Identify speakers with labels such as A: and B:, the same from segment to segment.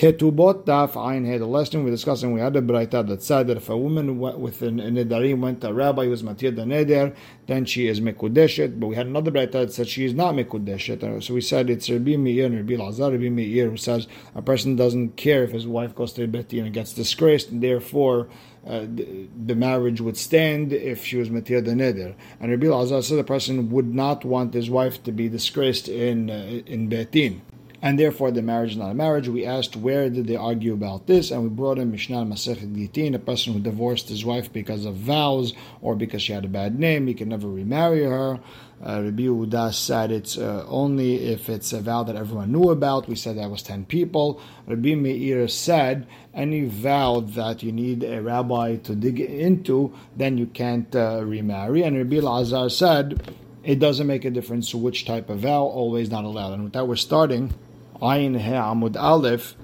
A: Ketubot daf ayin last time we were discussing, we had a braita that said that if a woman went with a nedarim went to a rabbi who was matir the neder, then she is mekudeshet. But we had another braita that said she is not mekudeshet. So we said it's Rabbi Meir and Rabbi Lazar, Rabbi Meir, who says a person doesn't care if his wife goes to beti and gets disgraced, and therefore uh, the, the, marriage would stand if she was matir the neder. And Rabbi Lazar said the person would not want his wife to be disgraced in uh, in betin and therefore the marriage is not a marriage. We asked where did they argue about this, and we brought in Mishnah Masechet Gitin, a person who divorced his wife because of vows or because she had a bad name, he can never remarry her. Uh, Rabbi Uda said it's uh, only if it's a vow that everyone knew about. We said that was 10 people. Rabbi Meir said any vow that you need a rabbi to dig into, then you can't uh, remarry. And Rabbi Lazar said it doesn't make a difference which type of vow, always not allowed. And with that, we're starting Ayin He Amud Aleph,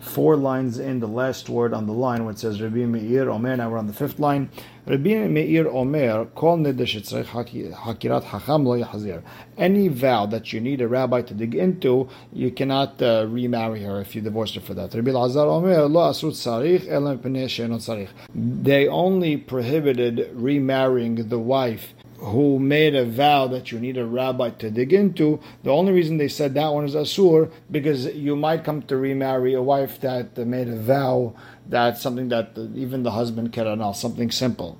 A: four lines in the last word on the line where it says Rabbi Meir Omer. Now we're on the fifth line. Rabbi Meir Omer, Kol Hakirat Hacham Lo Yahzir. Any vow that you need a rabbi to dig into, you cannot uh, remarry her if you divorced her for that. Rabbi Lazar Omer Lo Asut Sarich Elam Sarich. They only prohibited remarrying the wife who made a vow that you need a rabbi to dig into, the only reason they said that one is asur because you might come to remarry a wife that made a vow that's something that even the husband can annul, something simple.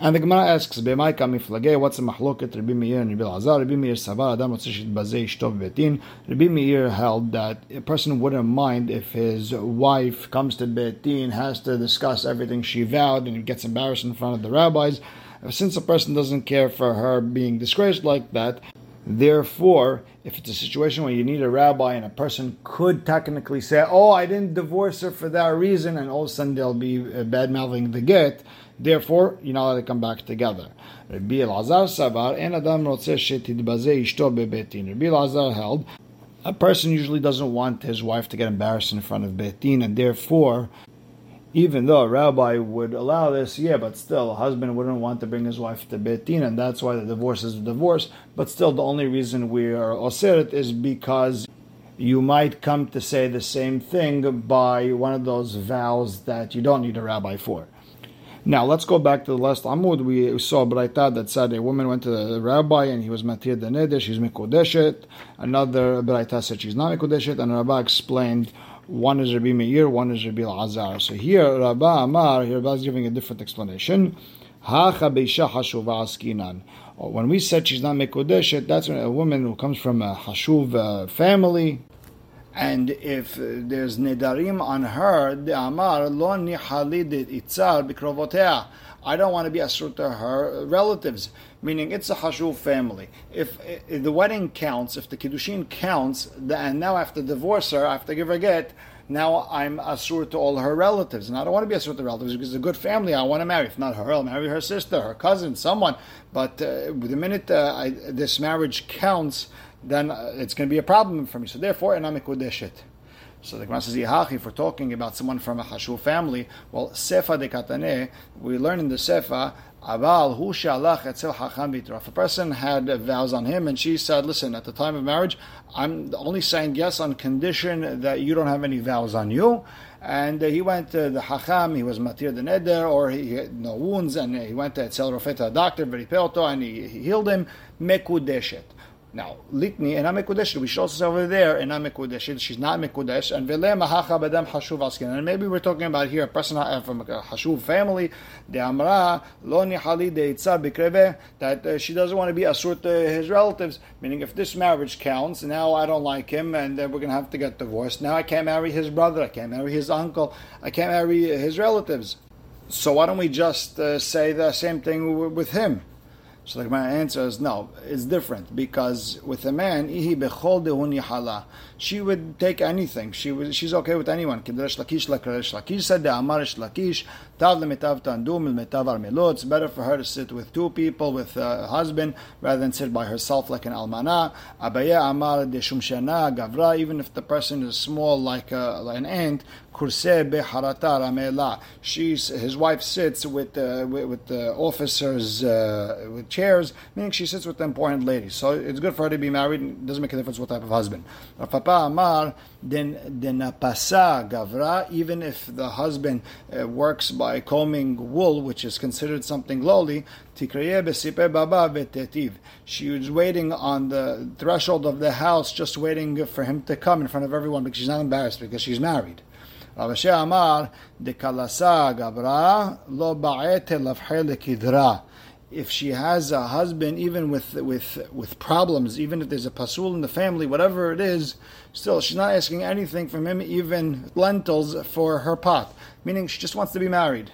A: And the Gemara asks, "B'may kami flagei? What's the mahloket Rabbi Meir and Rabbi Lazar? Rabbi Meir savar adam rotzishit bazei ishtov betin. Rabbi Meir held that a person wouldn't mind if his wife comes to betin, has to discuss everything she vowed, and gets embarrassed in front of the rabbis since a person doesn't care for her being disgraced like that, therefore, if it's a situation where you need a rabbi and a person could technically say, "Oh, I didn't divorce her for that reason," and all of a sudden they'll be uh, bad mouthing the get, therefore you're not allowed to come back together. Rabbi Elazar savar en adam. Rabbi Elazar held a person usually doesn't want his wife to get embarrassed in front of betin, and therefore even though a rabbi would allow this, yeah, but still, a husband wouldn't want to bring his wife to Beit Din, and that's why the divorce is a divorce. But still, the only reason we are oseret is because you might come to say the same thing by one of those vows that you don't need a rabbi for. Now let's go back to the last Amud. We saw Braita that said a woman went to the rabbi and he was matir the neder, she's mikodeshet. Another Braita said she's not mikodeshet, and Rabbi explained one is Rabbi Meir, one is Rabbi Azar. So here, Rabbi Amar, here Rabbi is giving a different explanation. When we said she's not Mekodeshet, that's when a woman who comes from a Hashuv uh, family. And if uh, there's Nedarim on her, the Amar, lo nihalid itzar bikrovotea. I don't want to be asur to her relatives, meaning it's a hashuv family. If, if, the wedding counts, if the kiddushin counts, and now I have to divorce her, I have to give her get, now I'm asur to all her relatives. And I don't want to be asur to relatives because it's a good family I want to marry. If not her, I'll marry her sister, her cousin, someone. But uh, the minute uh, I, this marriage counts, then uh, it's going to be a problem for me. So therefore, and I'm it. So the Gemara says, if we're talking about someone from a Hashuv family, well, Sefa de Katane, we learn in the Sefa, Aval hu shalach etzel hacham If a person had vows on him and she said, listen, at the time of marriage, I'm only saying yes on condition that you don't have any vows on you. And he went to the hacham, he was matir the neder, or he had no wounds, and he went to etzel rofeta, a doctor, very and he, he healed him, mekudeshet. Now, litni and mekudesh. We should also say over there and mekudesh. She's not mekudesh. And vele mahacha bedem hashuv askin. And maybe we're talking about here a person from a hashuv family. De amra lo nihali de itza bikreve that uh, she doesn't want to be asur to his relatives. Meaning, if this marriage counts, now I don't like him, and uh, we're going to have to get divorced. Now I can't marry his brother. I can't marry his uncle. I can't marry his relatives. So why don't we just uh, say the same thing with him? So the Gemara answers, no, it's different because with a man, she would take anything. She was, she's okay with anyone. Lakish Lakresh Lakish said the Amarish Lakish, It's better for her to sit with two people, with a husband, rather than sit by herself like an almana. Abaye Amar de Shumshana Gavra, even if the person is small like, a, like an ant, She's his wife sits with uh, with, with the officers. Uh, with, chairs, meaning she sits with the important ladies. So it's good for her to be married. It doesn't make a difference what type of husband. Papa Amar, then pasa gavra, even if the husband uh, works by combing wool, which is considered something lowly, she was waiting on the threshold of the house, just waiting for him to come in front of everyone because she's not embarrassed because she's married. Amar, de kalasa gabra lo ba'ete lavhe If she has a husband, even with with with problems, even if there's a pasul in the family, whatever it is, still she's not asking anything from him, even lentils for her pot. Meaning she just wants to be married.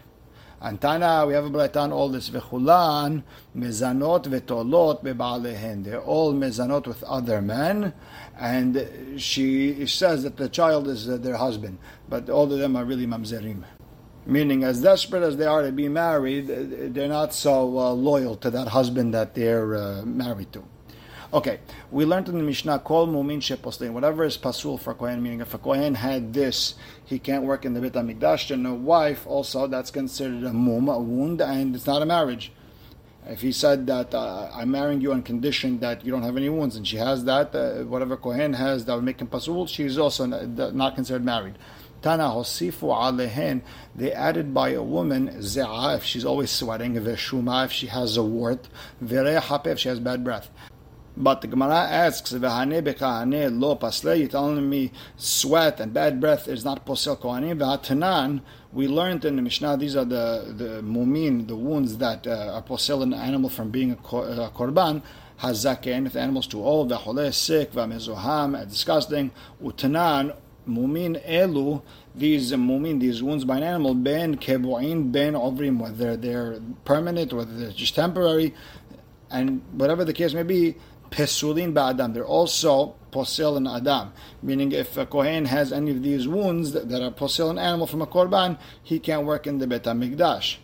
A: Antana, we have a braita on all this. V'chulan mezanot v'tolot bebalehen. They're all mezanot with other men, and she says that the child is uh, their husband, but all of them are really mamzerim. Meaning, as desperate as they are to be married, they're not so uh, loyal to that husband that they're uh, married to. Okay, we learned in the Mishnah, Kol Mumin Sheposlein, whatever is pasul for Kohen, meaning if a Kohen had this, he can't work in the Beit HaMikdash, and a wife also, that's considered a mum, a wound, and it's not a marriage. If he said that uh, I'm marrying you on condition that you don't have any wounds, and she has that, uh, whatever Kohen has that would make him pasul, she's also not considered married. Tana hosifu alehen, they added by a woman, if she's always sweating, veshuma, if she has a wart, vereha, if she has bad breath. But the Gemara asks, "V'hane bekahane lo pasle." You're telling me sweat and bad breath is not posel kohanim. V'hatanan. We learned in the Mishnah these are the the mumin, the wounds that uh, are posel an animal from being a, korban. Hazaken, if the animal's too old, v'holeh sick, v'mezoham, disgusting. Utanan mumin elu. These mumin, these wounds by an animal, ben kebuin, ben ovrim, whether they're permanent, whether they're just temporary, and whatever the case may be pesulin ba'adam. They're also posel and adam, meaning if a kohen has any of these wounds that, that are posel an animal from a korban, he can't work in the Bet Hamikdash.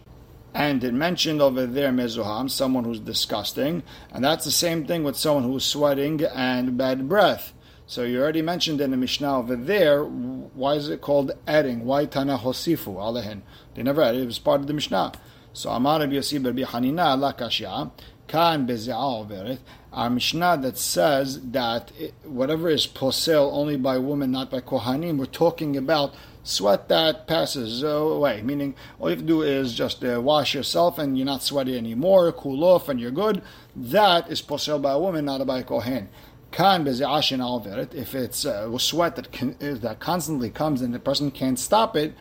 A: And it mentioned over there mezuham, someone who's disgusting, and that's the same thing with someone who's sweating and bad breath. So you already mentioned in the Mishnah over there. Why is it called adding? Why tana hosifu alehin? They never added. It was part of the Mishnah. So Amar Rabbi Yossi Rabbi Hanina la kashya kan beze'ah our Mishnah that says that it, whatever is posel only by women, not by kohanim, we're talking about sweat that passes away. Meaning, all you have to do is just uh, wash yourself and you're not sweaty anymore, cool off, and you're good. That is posel by a woman, not by a kohen. Kan If it's uh, sweat that can, that constantly comes and the person can't stop it,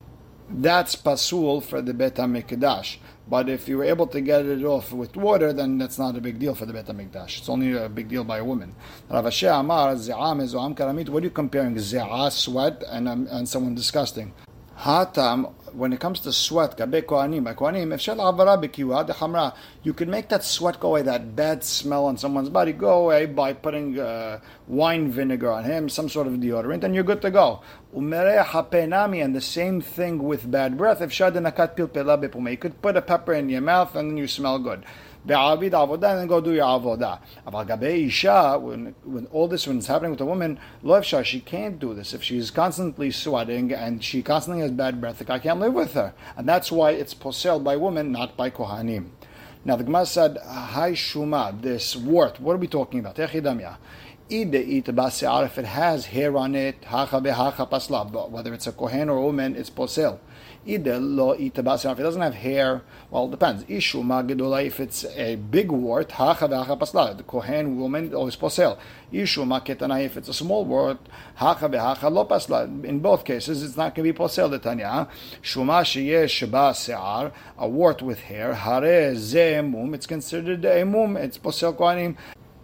A: that's pasul for the Bet HaMikdash. But if you were able to get it off with water, then that's not a big deal for the Bet HaMikdash. It's only a big deal by a woman. Rav Amar, Karamit, what are you comparing? Ze'ah, sweat, and, um, and someone disgusting. Hatam, when it comes to sweat, gabe efshel avara hamra, you can make that sweat go away, that bad smell on someone's body go away by putting uh, wine vinegar on him, some sort of deodorant, and you're good to go. Umere hapenami, and the same thing with bad breath. If shadanakat pilpela you could put a pepper in your mouth and you smell good. Be'avid avodah, and then go do your avodah. Gabe isha, when, when all this when it's happening with a woman, lo she can't do this. If she's constantly sweating and she constantly has bad breath, like I can't live with her. And that's why it's posel by women, not by kohanim. Now the Gemara said, "Hai shuma," this wart. What are we talking about? If it has hair on it, whether it's a kohen or a woman, it's posel. If it doesn't have hair, well, it depends. Ishu Magidula, if it's a big wart, Hacha Vehacha Pasla, the Kohen woman always posel. Ishu Maketana, if it's a small wart, Hacha Vehacha Lo Pasla. In both cases, it's not going to be posel, the Tanya. Shuma Sheyesh Ba Se'ar, a wart with hair, Hare Ze Mum, it's considered a mum, it's posel Kohanim.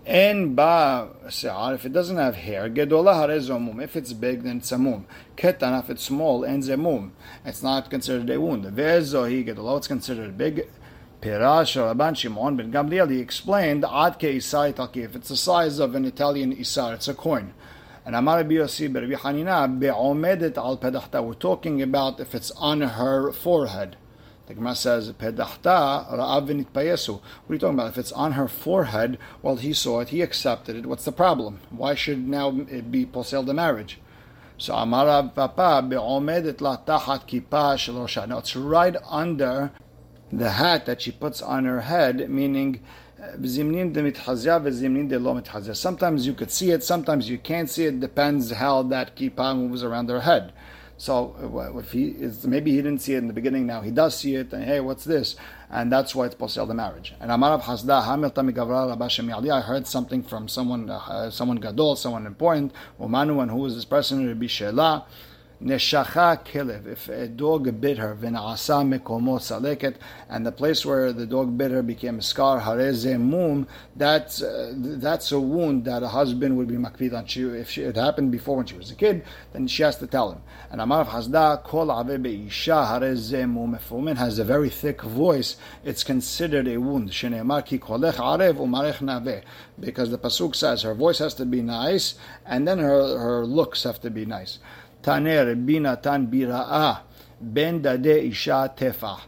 A: En ba se'ar, if it doesn't have hair, gedola hare zomum. If it's big, then it's a mum. Ketan, if it's small, en zemum. It's not considered a wound. Ve'zohi gedola, it's considered big. Pirash Rabban Shimon ben Gamliel, he explained, ad ke isai taki, if it's the size of an Italian isar, it's a coin. And Amar Rabbi Yossi Rabbi Hanina, be'omedet al pedachta, we're talking about if it's on her forehead. The Gemara says, Pedachta ra'av. What are you talking about? If it's on her forehead, well, he saw it, he accepted it. What's the problem? Why should now it be posel the marriage? So Amar Papa be'omedet la tachat kippah shel Now it's right under the hat that she puts on her head, meaning Sometimes you could see it, sometimes you can't see it. Depends how that kippah moves around their head. So if he is, maybe he didn't see it in the beginning, now he does see it, and hey, what's this? And that's why it's posel the marriage. And Amarav Hasda Hamil I heard something from someone, uh, someone gadol, someone important. Umanu, and who is this person? Rabbi Shelah. Neshacha kilev, if a dog bit her, v'na'asa mekomo saleket, and the place where the dog bit her became a scar, hareze mum, that's, uh, that's a wound that a husband would be makpid on. She, if she, it happened before when she was a kid, then she has to tell him. And Amar Hasda, kol ave be'isha hareze mum, if a woman has a very thick voice, it's considered a wound. Shene'emar ki kolech arev umarech because the pasuk says her voice has to be nice, and then her, her looks have to be nice. Taner binatan ben dade isha tefah.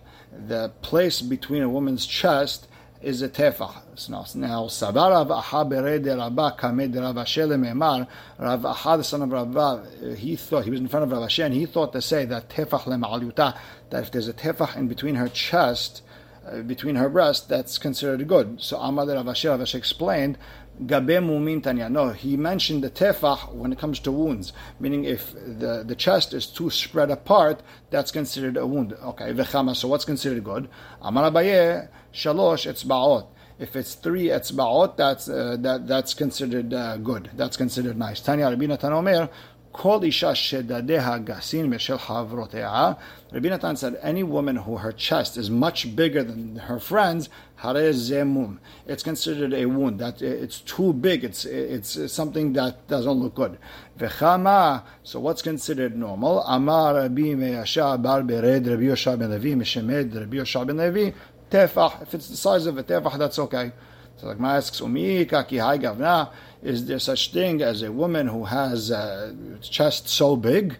A: The place between a woman's chest is a tefah. Now, Sabar Rav Aha bered Rabba kamed Rav Rav Aha, the son of Rabba, he thought, he was in front of Rav Asher, and he thought to say that tefah lema'aluta, that if there's a tefah in between her chest, uh, between her breasts, that's considered good. So Amad Rav Asher, Rav Asher explained Gabe mumin tanya. No, he mentioned the tefah when it comes to wounds, meaning if the, the chest is too spread apart, that's considered a wound. Okay. So what's considered good? Amar Abaye shalosh etzbaot. If it's three etzbaot, that's uh, that that's considered uh, good. That's considered nice. Tanya Rabbi Tanomer Kol isha shedadeha gasin meshel havroteha. Rabbi Natan said, any woman who her chest is much bigger than her friends, hare zemum. It's considered a wound. That it's too big. It's it's something that doesn't look good. Vechama. So what's considered normal? Amar Rabbi Me'asha bar bered Rabbi Yosha ben Levi mishemed Rabbi Yosha ben Levi tefach. If it's the size of a tefach, that's okay. So like Ma asks, Umi kaki hai gavna. Is there such thing as a woman who has a chest so big?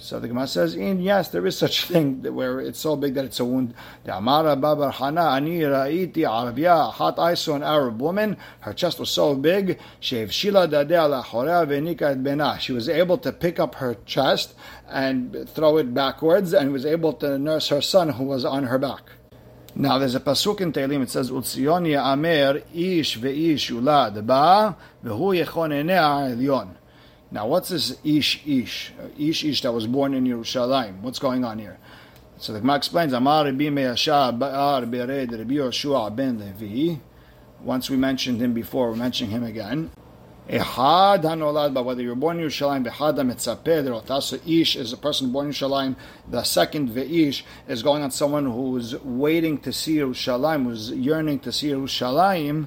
A: So the Gemara says, in yes, there is such thing where it's so big that it's a wound. The Amara Babar Hana Ani Ra'iti Arabia Hot I saw an Arab woman. Her chest was so big. She was able to pick up her chest and throw it backwards, and was able to nurse her son who was on her back. Now there's a pasuk in Tehillim. It says, "Utzion Amer ish ve'ish yulad ba v'hu yechon elyon." Now, what's this ish ish uh, ish ish that was born in Yerushalayim? What's going on here? So the Gemara explains, "Amar Rabbi Me'asha Ba'ar Bered Rabbi Yoshua ben Levi." Once we mentioned him before, we're mentioning him again. Ehad hanolad, but whether you're born in Yerushalayim, behad mitzapeh derota. So ish is a person born in Yerushalayim. The second ve'ish is going on someone who's waiting to see Yerushalayim, who's yearning to see Yerushalayim.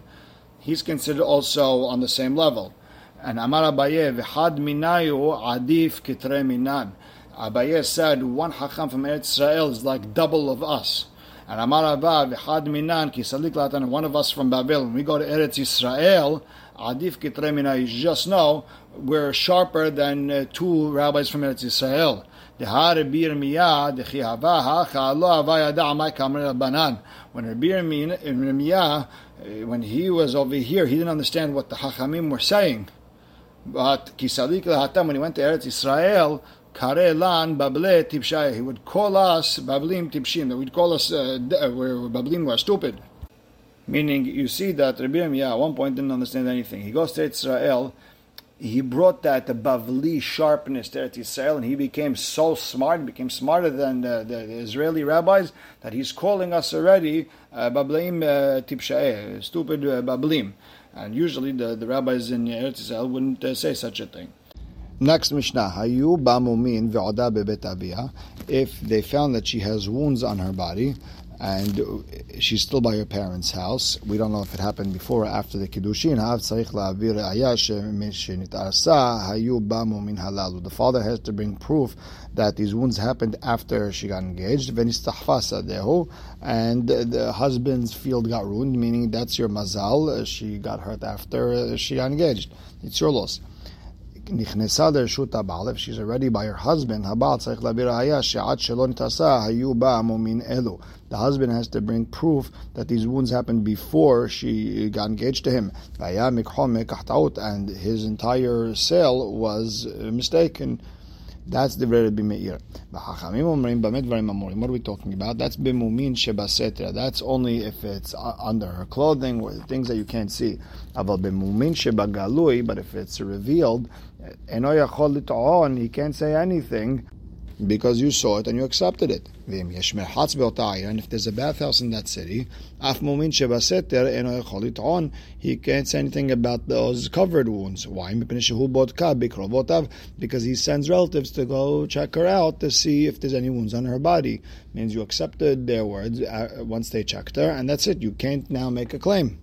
A: He's considered also on the same level. And Amar Abaye v'had minayu adif kitre minan. Abaye said one hacham from Eretz Israel is like double of us. And Amar Abba v'had minan ki salik latan one of us from Babel. When we go to Eretz Israel. Adif Kitremina, you just know we're sharper than uh, two rabbis from Eretz Israel. When Rabbi Yirmiyah, uh, when he was over here, he didn't understand what the Hachamim were saying. But when he went to Eretz Israel, he would call us Bablim Tibshim, that would call us uh, where Bablim were stupid. Meaning, you see that Rabbi Yirmiyah at one point didn't understand anything. He goes to Israel, he brought that Bavli sharpness to Israel, and he became so smart, became smarter than the, the, the Israeli rabbis, that he's calling us already uh, Bablim uh, stupid uh, Bablim. And usually the, the rabbis in Israel wouldn't uh, say such a thing.
B: Next Mishnah, Hayu Bamumin Ve'oda Bebet If they found that she has wounds on her body, and she's still by her parents' house. We don't know if it happened before or after the kiddushin. The father has to bring proof that these wounds happened after she got engaged. And the husband's field got ruined, meaning that's your mazal. She got hurt after she got engaged. It's your loss. נכנסה לרשות הבעל, if she's already by her husband, הבעל צריך להביא ראיה שעד שלא נתעשה היו בה מומין אלו. the husband has to bring proof that these wounds happened before she got engaged to him. And his entire sale was mistaken. That's the very bimeir. What are we talking about? That's bimumin shebasetra. That's only if it's under her clothing or things that you can't see. But if it's revealed, eh, he can't say anything because you saw it and you accepted it. And if there's a bathhouse in that city, he can't say anything about those covered wounds. Why? Because he sends relatives to go check her out to see if there's any wounds on her body. Means you accepted their words uh, once they checked her, and that's it. You can't now make a claim.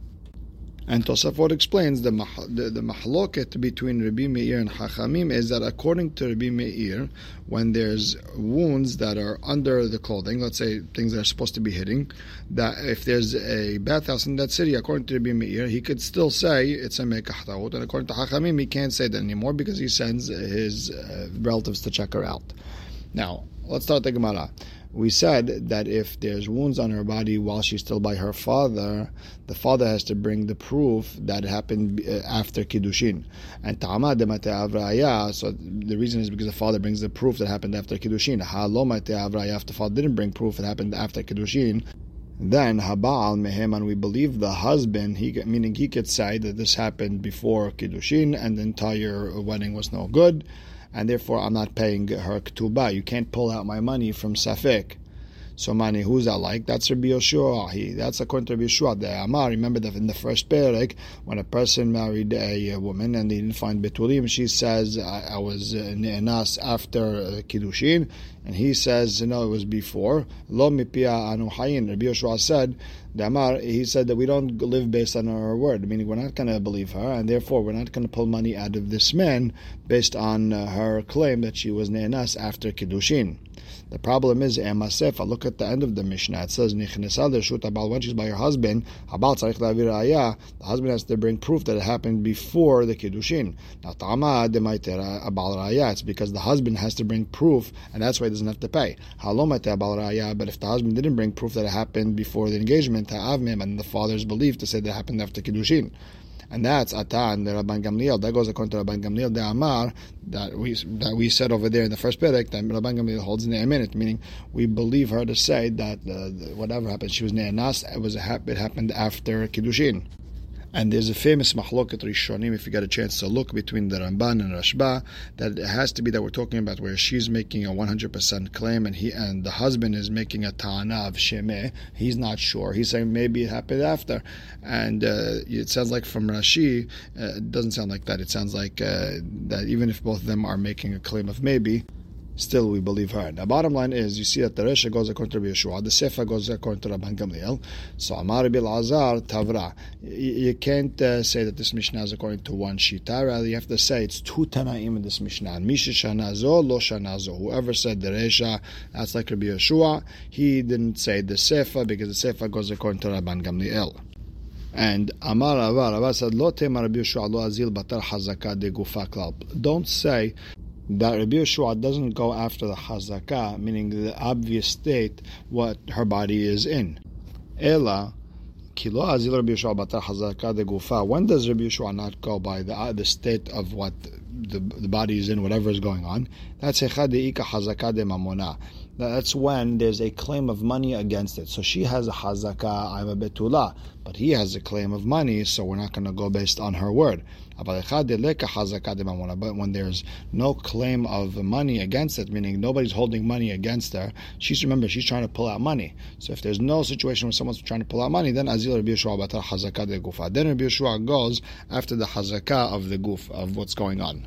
B: And Tosafot explains the, the, the mahloket between Rabbi Meir and Chachamim is that according to Rabbi Meir, when there's wounds that are under the clothing, let's say things that are supposed to be hitting, that if there's a bathhouse in that city, according to Rabbi Meir, he could still say it's a mekahtaut, and according to Chachamim, he can't say that anymore because he sends his uh, relatives to check her out. Now, let's start the Gemara we said that if there's wounds on her body while she's still by her father, the father has to bring the proof that happened uh, after kiddushin. And ta'ama demate avraya, so the reason is because the father brings the proof that happened after kiddushin. Ha'lo mate avraya, if the father didn't bring proof it happened after kiddushin, then habal mehem, and we believe the husband, he meaning he could say that this happened before kiddushin and the entire wedding was no good and therefore I'm not paying her ketubah. You can't pull out my money from Safek. So mani, who's that like? That's Rabbi Yoshua. He, that's according to Rabbi Yoshua. The Amar, remember that in the first parak, when a person married a, woman and they didn't find betulim, she says, I, I was uh, ne'enas after uh, kiddushin, and he says, no, it was before. Lo mipia anu hayin. Rabbi Yoshua said, the Amar, he said that we don't live based on our word, meaning we're not going to believe her, and therefore we're not going to pull money out of this man based on uh, her claim that she was ne'enas after kiddushin. The problem is, Emasefa, look at the end of the Mishnah. It says, when she's by her husband, the husband has to bring proof that it happened before the Kiddushin. Now, Tama Demaitera Abal Raya, it's because the husband has to bring proof, and that's why he doesn't have to pay. But if the husband didn't bring proof that it happened before the engagement, and the father's belief to say that happened after Kiddushin and that's Atan the Rabban Gamliel. That goes according to Rabban Gamliel the Amar that we that we said over there in the first perek that Rabban Gamliel holds minute, meaning we believe her to say that uh, whatever happened, she was ne'anas. It was a, it happened after kiddushin. And there's a famous mahloket rishonim, if you get a chance to look between the Ramban and Rashba, that it has to be that we're talking about where she's making a 100% claim and he and the husband is making a ta'ana of shemeh. He's not sure. He's saying maybe it happened after. And uh, it sounds like from Rashi, uh, it doesn't sound like that. It sounds like uh, that even if both of them are making a claim of maybe, still we believe her. The bottom line is, you see that the Resha goes according to Rabbi Yeshua, the Sefer goes according to Rabban Gamliel. So Amar Rabbi Azar Tavra. You can't uh, say that this Mishnah is according to one Shita, rather you have to say it's two Tanaim in this Mishnah. Misha Shanazo, Lo Shanazo. Whoever said the Resha, that's like Rabbi Yeshua. He didn't say the Sefer because the Sefer goes according to Rabban Gamliel. And Amar Rava, Rava said, Lo Rabbi Yeshua lo azil batar hazaka de gufa Don't say that Rabbi Yeshua doesn't go after the hazakah, meaning the obvious state what her body is in. Ela, kilo azil Rabbi Yeshua batar hazakah de gufa. When does Rabbi Yeshua not go by the uh, the state of what the, the body is in, whatever is going on? That's echad ika hazakah de mamona. That's when there's a claim of money against it. So she has a hazakah, I'm a betula, but he has a claim of money, so we're not going to go based on her word. But when there's no claim of money against it, meaning nobody's holding money against her, she's remember she's trying to pull out money. So if there's no situation where someone's trying to pull out money, then Azil Rabbi Yeshua batar hazakah de gufa. Then Rabbi Yeshua goes after the hazakah of the guf of what's going on.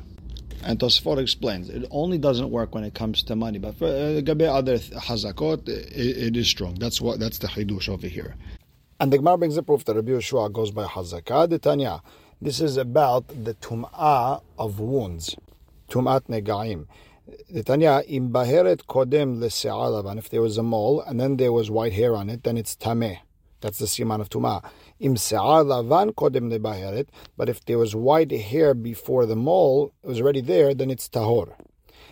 B: And Tosfot explains it only doesn't work when it comes to money, but for uh, other hazakot, it, is strong. That's what that's the chidush over here. And the Gemara brings the proof that Rabbi Yeshua goes by hazakah. The Tanya, this is about the tum'ah of wounds, tum'at negaim. The Tanya, im baheret kodem lese'alavan. If there was a mole and then there was white hair on it, then it's tameh. That's the siman of tuma. Im lavan kodem. But if there was white hair before the mole, it was already there, then it's tahor.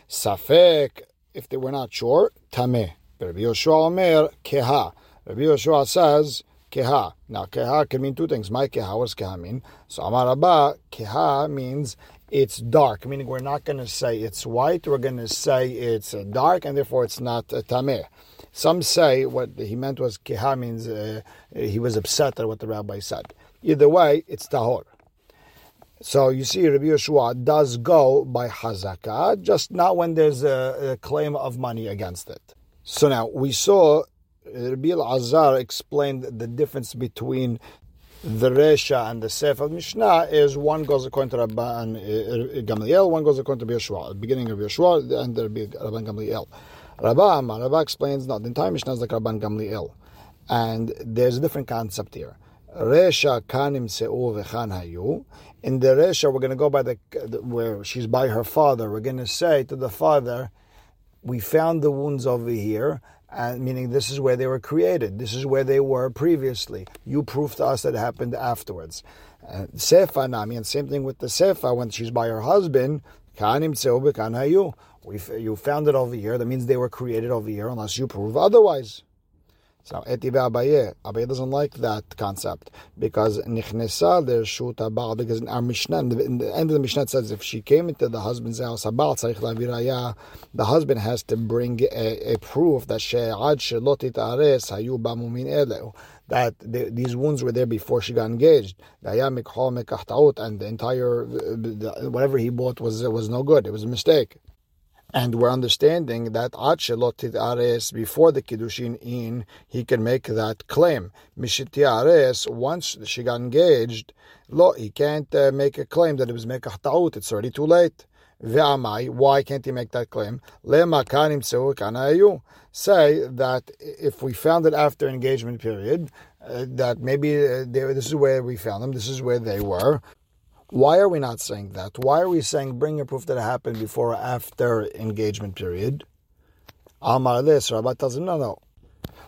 B: Safek, if they were not sure, tameh. Rabbi Yoshua Omer, keha. Rabbi Yoshua says, keha. Now, keha can mean two things. My keha, what does keha mean? So, Amar Abba, keha means
A: it's dark, meaning we're not going to say it's white, we're going to say it's uh, dark, and therefore it's not uh, tameh. Some say what he meant was kiha means uh, he was upset at what the rabbi said. Either way, it's tahor. So you see, Rabbi Yeshua does go by hazakah, just not when there's a, a claim of money against it. So now we saw Rabbi Azar explained the difference between the Resha and the Sefer Mishnah is one goes according to Rabban uh, Gamliel, one goes according to Yeshua. The beginning of Yeshua and the Rabban Gamliel. Rabba Rabba explains not the entire Mishnah is like Rabban Gamliel, and there's a different concept here. Resha kanim se'u v'chan hayu. In the Resha, we're going to go by the where she's by her father. We're going to say to the father, "We found the wounds over here." And meaning this is where they were created. This is where they were previously. You prove to us that happened afterwards. Uh, sefa nami, and same thing with the sefa when she's by her husband. Kanim hayu. You found it over here. That means they were created over here, unless you prove otherwise. So Etive Abaye, Abaye doesn't like that concept because Nichnesa Lershut Abal, because in our Mishnah, in the, the, end of the Mishnah says if she came into the husband's house, the husband has to bring a, a proof that that the, these wounds were there before she got engaged. And the entire, uh, whatever he bought was was no good. It was a mistake. And we're understanding that Ad Ares, before the Kiddushin in, he can make that claim. Mishiti Ares, once she got engaged, lo, he can't uh, make a claim that it was Mekach Ta'ut, it's already too late. Ve'amai, why can't he make that claim? Lema kanim kanayu. Say that if we found it after engagement period, uh, that maybe uh, they, this is where we found them, this is where they were. Why are we not saying that? Why are we saying bring a proof that it happened before or after engagement period? Amar this, Rabbi tells him, no, no.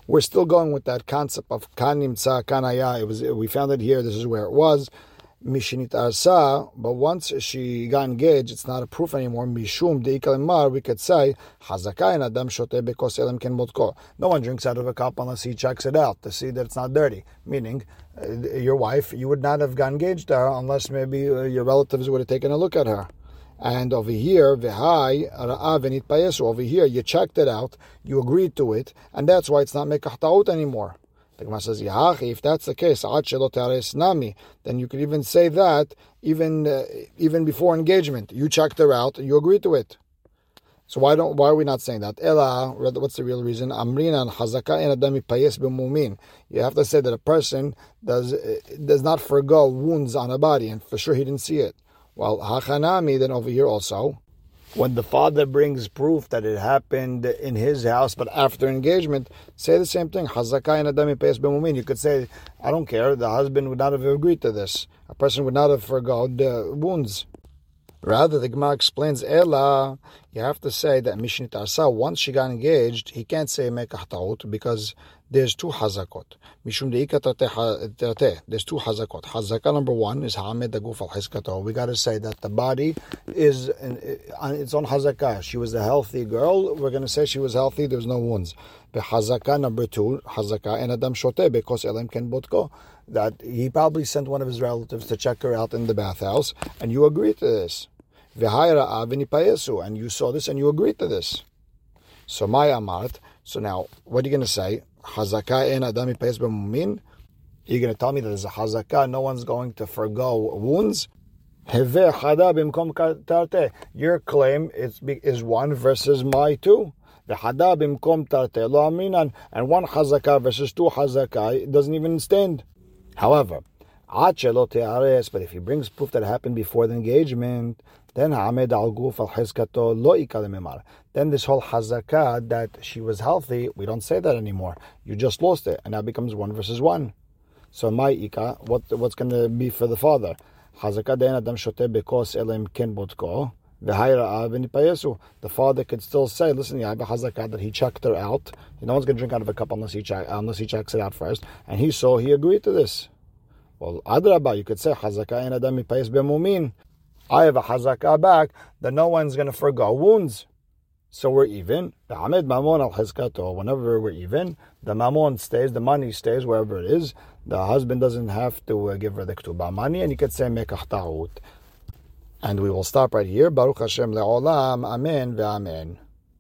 A: We're still going with that concept of kanim tza kanaya. It was we found it here. This is where it was. Mishinit but once she got engaged, it's not a proof anymore. Mishum Deikalimar, we could say, Hazakain Adam Shote Bekos Elam Ken Motko. No one drinks out of a cup unless he checks it out to see that it's not dirty. Meaning, uh, your wife, you would not have got engaged to her unless maybe uh, your relatives would have taken a look at her. And over here, v'hai ra'av payesu. Over here, you checked it out, you agreed to it, and that's why it's not mekach anymore. The Gemara says, Yahachi, if that's the case, nami, then you could even say that even uh, even before engagement. You checked her out, you agreed to it. So why don't why are we not saying that? Ella, what's the real reason? Hazaka adami payes. You have to say that a person does does not forego wounds on a body, and for sure he didn't see it. Well, hachanami, then over here also, when the father brings proof that it happened in his house, but after engagement, say the same thing. You could say, I don't care. The husband would not have agreed to this. A person would not have forgone the wounds. Rather, the Gemara explains, Ella, you have to say that Mishnit Asa, once she got engaged, he can't say Mekah because there's two hazakot. Mishum There's two hazakot. Hazaka number one is Hamed Aguf al Hiskato. We got to say that the body is uh, on its own hazaka. She was a healthy girl. We're going to say she was healthy. There's no wounds. But hazaka number two, hazaka and Adam Shote because elam Ken Botko that he probably sent one of his relatives to check her out in the bathhouse, and you agreed to this and you saw this and you agreed to this. So my amart. So now, what are you going to say? Hazaka en adami payes b'mumin. You're going to tell me that there's a hazaka. No one's going to forego wounds. Your claim is is one versus my two. The and one hazaka versus two hazaka doesn't even stand. However, but if he brings proof that happened before the engagement, then Hamed al Guf al Hizkato lo mimar. Then this whole hazakah that she was healthy, we don't say that anymore. You just lost it, and now becomes one versus one. So my ika, what what's going to be for the father? Hazakah dein adam shote bekos elim ken botko. The father could still say, "Listen, yeah, I have a hazakah that he checked her out. No one's going to drink out of a cup unless he check, unless he checks it out first. And he saw, he agreed to this. Well, adraba, you could say hazakah en adam mipayes bemumin. I have a hazakah back that no one's going to forgo wounds. So we're even. The al whenever we're even, the Mamon stays, the money stays wherever it is. The husband doesn't have to uh, give her the Ketubah money, and you could say Mekach Ta'ut.
B: And we will stop right here. Baruch Hashem le'olam. Amen ve'amen.